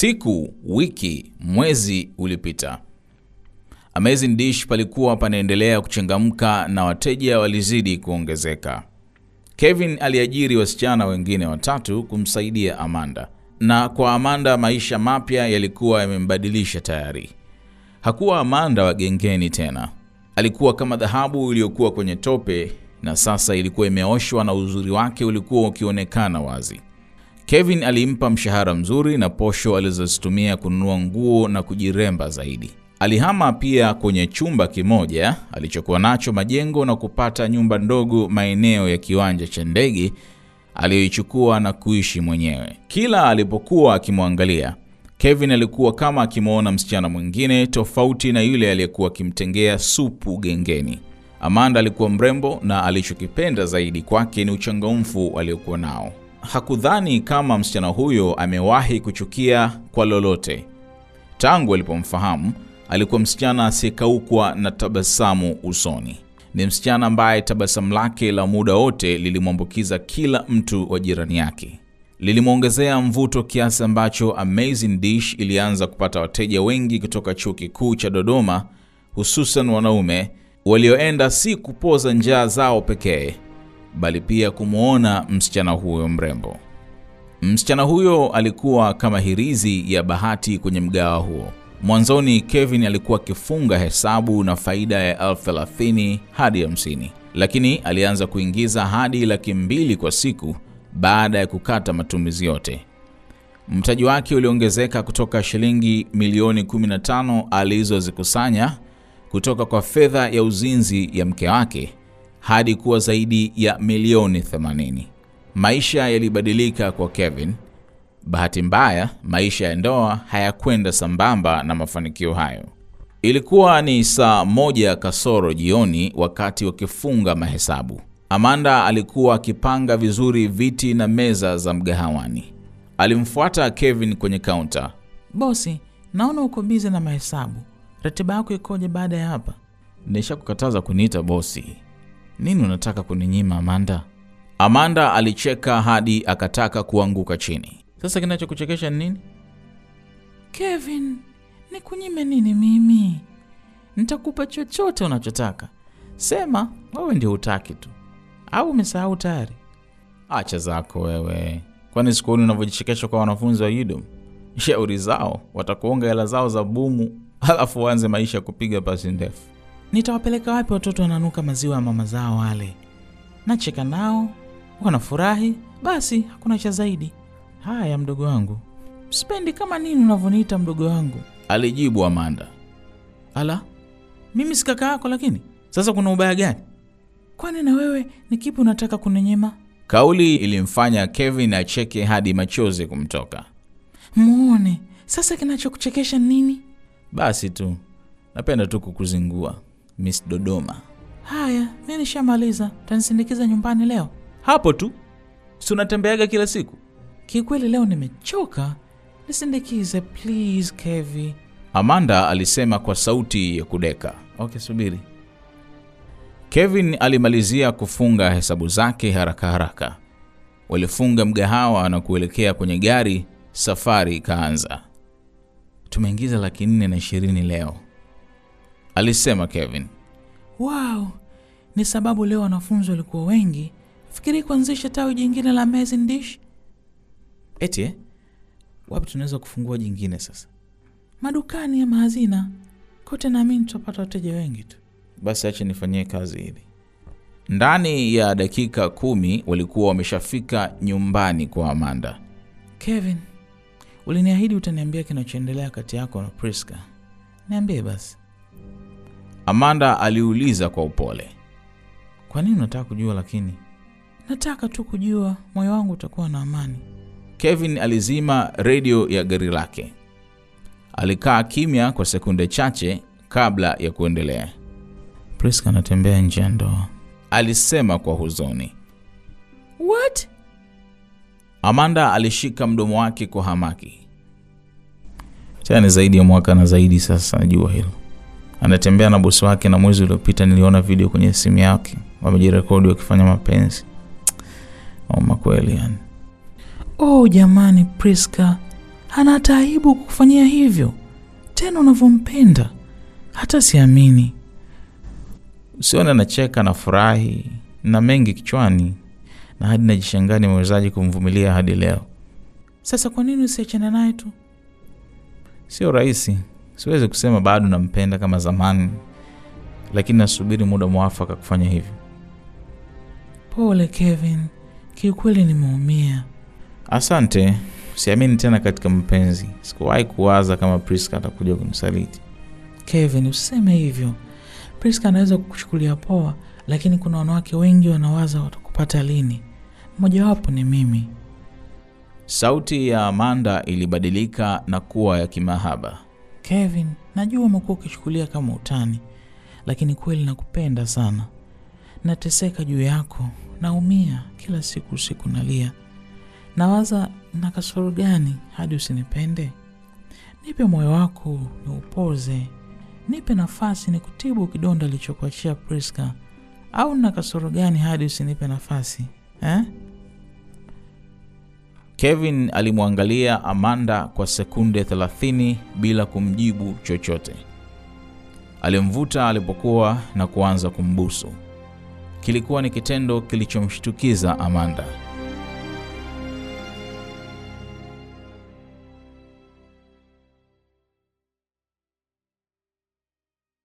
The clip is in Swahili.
Siku, wiki, mwezi ulipita. Amazing Dish palikuwa panaendelea kuchangamka na wateja walizidi kuongezeka. Kevin aliajiri wasichana wengine watatu kumsaidia Amanda, na kwa Amanda maisha mapya yalikuwa yamembadilisha tayari. Hakuwa Amanda wa gengeni tena, alikuwa kama dhahabu iliyokuwa kwenye tope, na sasa ilikuwa imeoshwa na uzuri wake ulikuwa ukionekana wazi. Kevin alimpa mshahara mzuri na posho alizozitumia kununua nguo na kujiremba zaidi. Alihama pia kwenye chumba kimoja alichokuwa nacho Majengo na kupata nyumba ndogo maeneo ya kiwanja cha ndege aliyoichukua na kuishi mwenyewe. Kila alipokuwa akimwangalia, Kevin alikuwa kama akimwona msichana mwingine tofauti na yule aliyekuwa akimtengea supu gengeni. Amanda alikuwa mrembo na alichokipenda zaidi kwake ni uchangamfu aliokuwa nao. Hakudhani kama msichana huyo amewahi kuchukia kwa lolote. Tangu alipomfahamu alikuwa msichana asiyekaukwa na tabasamu usoni. Ni msichana ambaye tabasamu lake la muda wote lilimwambukiza kila mtu wa jirani yake. Lilimwongezea mvuto kiasi ambacho Amazing Dish ilianza kupata wateja wengi kutoka chuo kikuu cha Dodoma, hususan wanaume walioenda si kupoza njaa zao pekee, bali pia kumwona msichana huyo mrembo. Msichana huyo alikuwa kama hirizi ya bahati kwenye mgawa huo. Mwanzoni Kevin alikuwa akifunga hesabu na faida ya elfu thelathini hadi hamsini, lakini alianza kuingiza hadi laki mbili kwa siku baada ya kukata matumizi yote. Mtaji wake uliongezeka kutoka shilingi milioni 15 alizozikusanya kutoka kwa fedha ya uzinzi ya mke wake hadi kuwa zaidi ya milioni 80. Maisha yalibadilika kwa Kevin. Bahati mbaya, maisha ya ndoa hayakwenda sambamba na mafanikio hayo. Ilikuwa ni saa moja kasoro jioni, wakati wakifunga mahesabu. Amanda alikuwa akipanga vizuri viti na meza za mgahawani. Alimfuata Kevin kwenye kaunta. Bosi, naona uko bize na mahesabu. Ratiba yako ikoje baada ya hapa? Nishakukataza kuniita bosi. Nini unataka kuninyima Amanda? Amanda alicheka hadi akataka kuanguka chini. Sasa kinachokuchekesha ni nini? Kevin, nikunyime nini mimi? Nitakupa chochote unachotaka. Sema wewe ndio utaki tu, au umesahau tayari? Acha zako wewe, kwani sikuoni unavyojichekesha kwa wanafunzi wa UDOM? Shauri zao, watakuonga hela zao za bumu, halafu waanze maisha ya kupiga pasi ndefu. Nitawapeleka wapi watoto wananuka maziwa ya mama zao wale? Nacheka nao, wanafurahi, basi hakuna cha zaidi. Haya mdogo wangu, sipendi kama nini unavyoniita mdogo wangu, alijibu Amanda. Ala, mimi si kaka yako, lakini sasa kuna ubaya gani? Kwani na wewe ni kipi unataka kunenyema? Kauli ilimfanya Kevin acheke hadi machozi kumtoka. Muone sasa, kinachokuchekesha nini? Basi tu napenda tu kukuzingua Miss Dodoma. Haya, mi nishamaliza, tanisindikiza nyumbani leo? Hapo tu, si unatembeaga kila siku? Kikweli leo nimechoka, nisindikize please Kevi. Amanda alisema kwa sauti ya kudeka. Okay, subiri. Kevin alimalizia kufunga hesabu zake haraka haraka. Walifunga mgahawa na kuelekea kwenye gari. Safari ikaanza. Tumeingiza laki nne na ishirini leo, alisema Kevin. Wow, ni sababu leo wanafunzi walikuwa wengi. Fikiri kuanzisha tawi jingine la Amazing Dish. Eti eh? Wapi tunaweza kufungua jingine sasa? Madukani ama hazina kote, naamini tutapata wateja wengi tu. Basi acha nifanyie kazi hili. Ndani ya dakika kumi walikuwa wameshafika nyumbani kwa Amanda. Kevin, uliniahidi utaniambia kinachoendelea kati yako na Priska. Niambie basi. Amanda aliuliza kwa upole. Kwa nini unataka kujua? Lakini nataka tu kujua, moyo wangu utakuwa na amani. Kevin alizima redio ya gari lake. Alikaa kimya kwa sekunde chache kabla ya kuendelea. Priska anatembea nje ya ndoa, alisema kwa huzuni. What? Amanda alishika mdomo wake kwa hamaki. Tena zaidi ya mwaka na zaidi sasa, najua hilo. Anatembea na bosi wake, na mwezi uliopita niliona video kwenye simu yake, wamejirekodi wakifanya mapenzi. Oma kweli yani. Oh jamani, Priska, Ana hata aibu kukufanyia hivyo, tena unavyompenda. Hata siamini. Usione anacheka na furahi na mengi kichwani, na hadi najishangaa nimewezaji kumvumilia hadi leo. Sasa kwa nini usiachana naye tu? Sio rahisi, siwezi kusema bado nampenda kama zamani, lakini nasubiri muda mwafaka kufanya hivyo. Pole Kevin, kiukweli nimeumia. Asante. Siamini tena katika mapenzi. Sikuwahi kuwaza kama Priska atakuja kunisaliti. Kevin, usiseme hivyo. Priska anaweza kukuchukulia poa, lakini kuna wanawake wengi wanawaza watakupata lini. Mmojawapo ni mimi. Sauti ya Amanda ilibadilika na kuwa ya kimahaba. Kevin, najua umekuwa ukichukulia kama utani, lakini kweli nakupenda sana. Nateseka juu yako, naumia kila siku, usiku nalia, nawaza na kasoro gani hadi usinipende. Nipe moyo wako niupoze, nipe nafasi nikutibu kidonda alichokuachia Priska. Au na kasoro gani hadi usinipe nafasi eh? Kevin alimwangalia Amanda kwa sekunde 30 bila kumjibu chochote. Alimvuta alipokuwa na kuanza kumbusu. Kilikuwa ni kitendo kilichomshtukiza Amanda.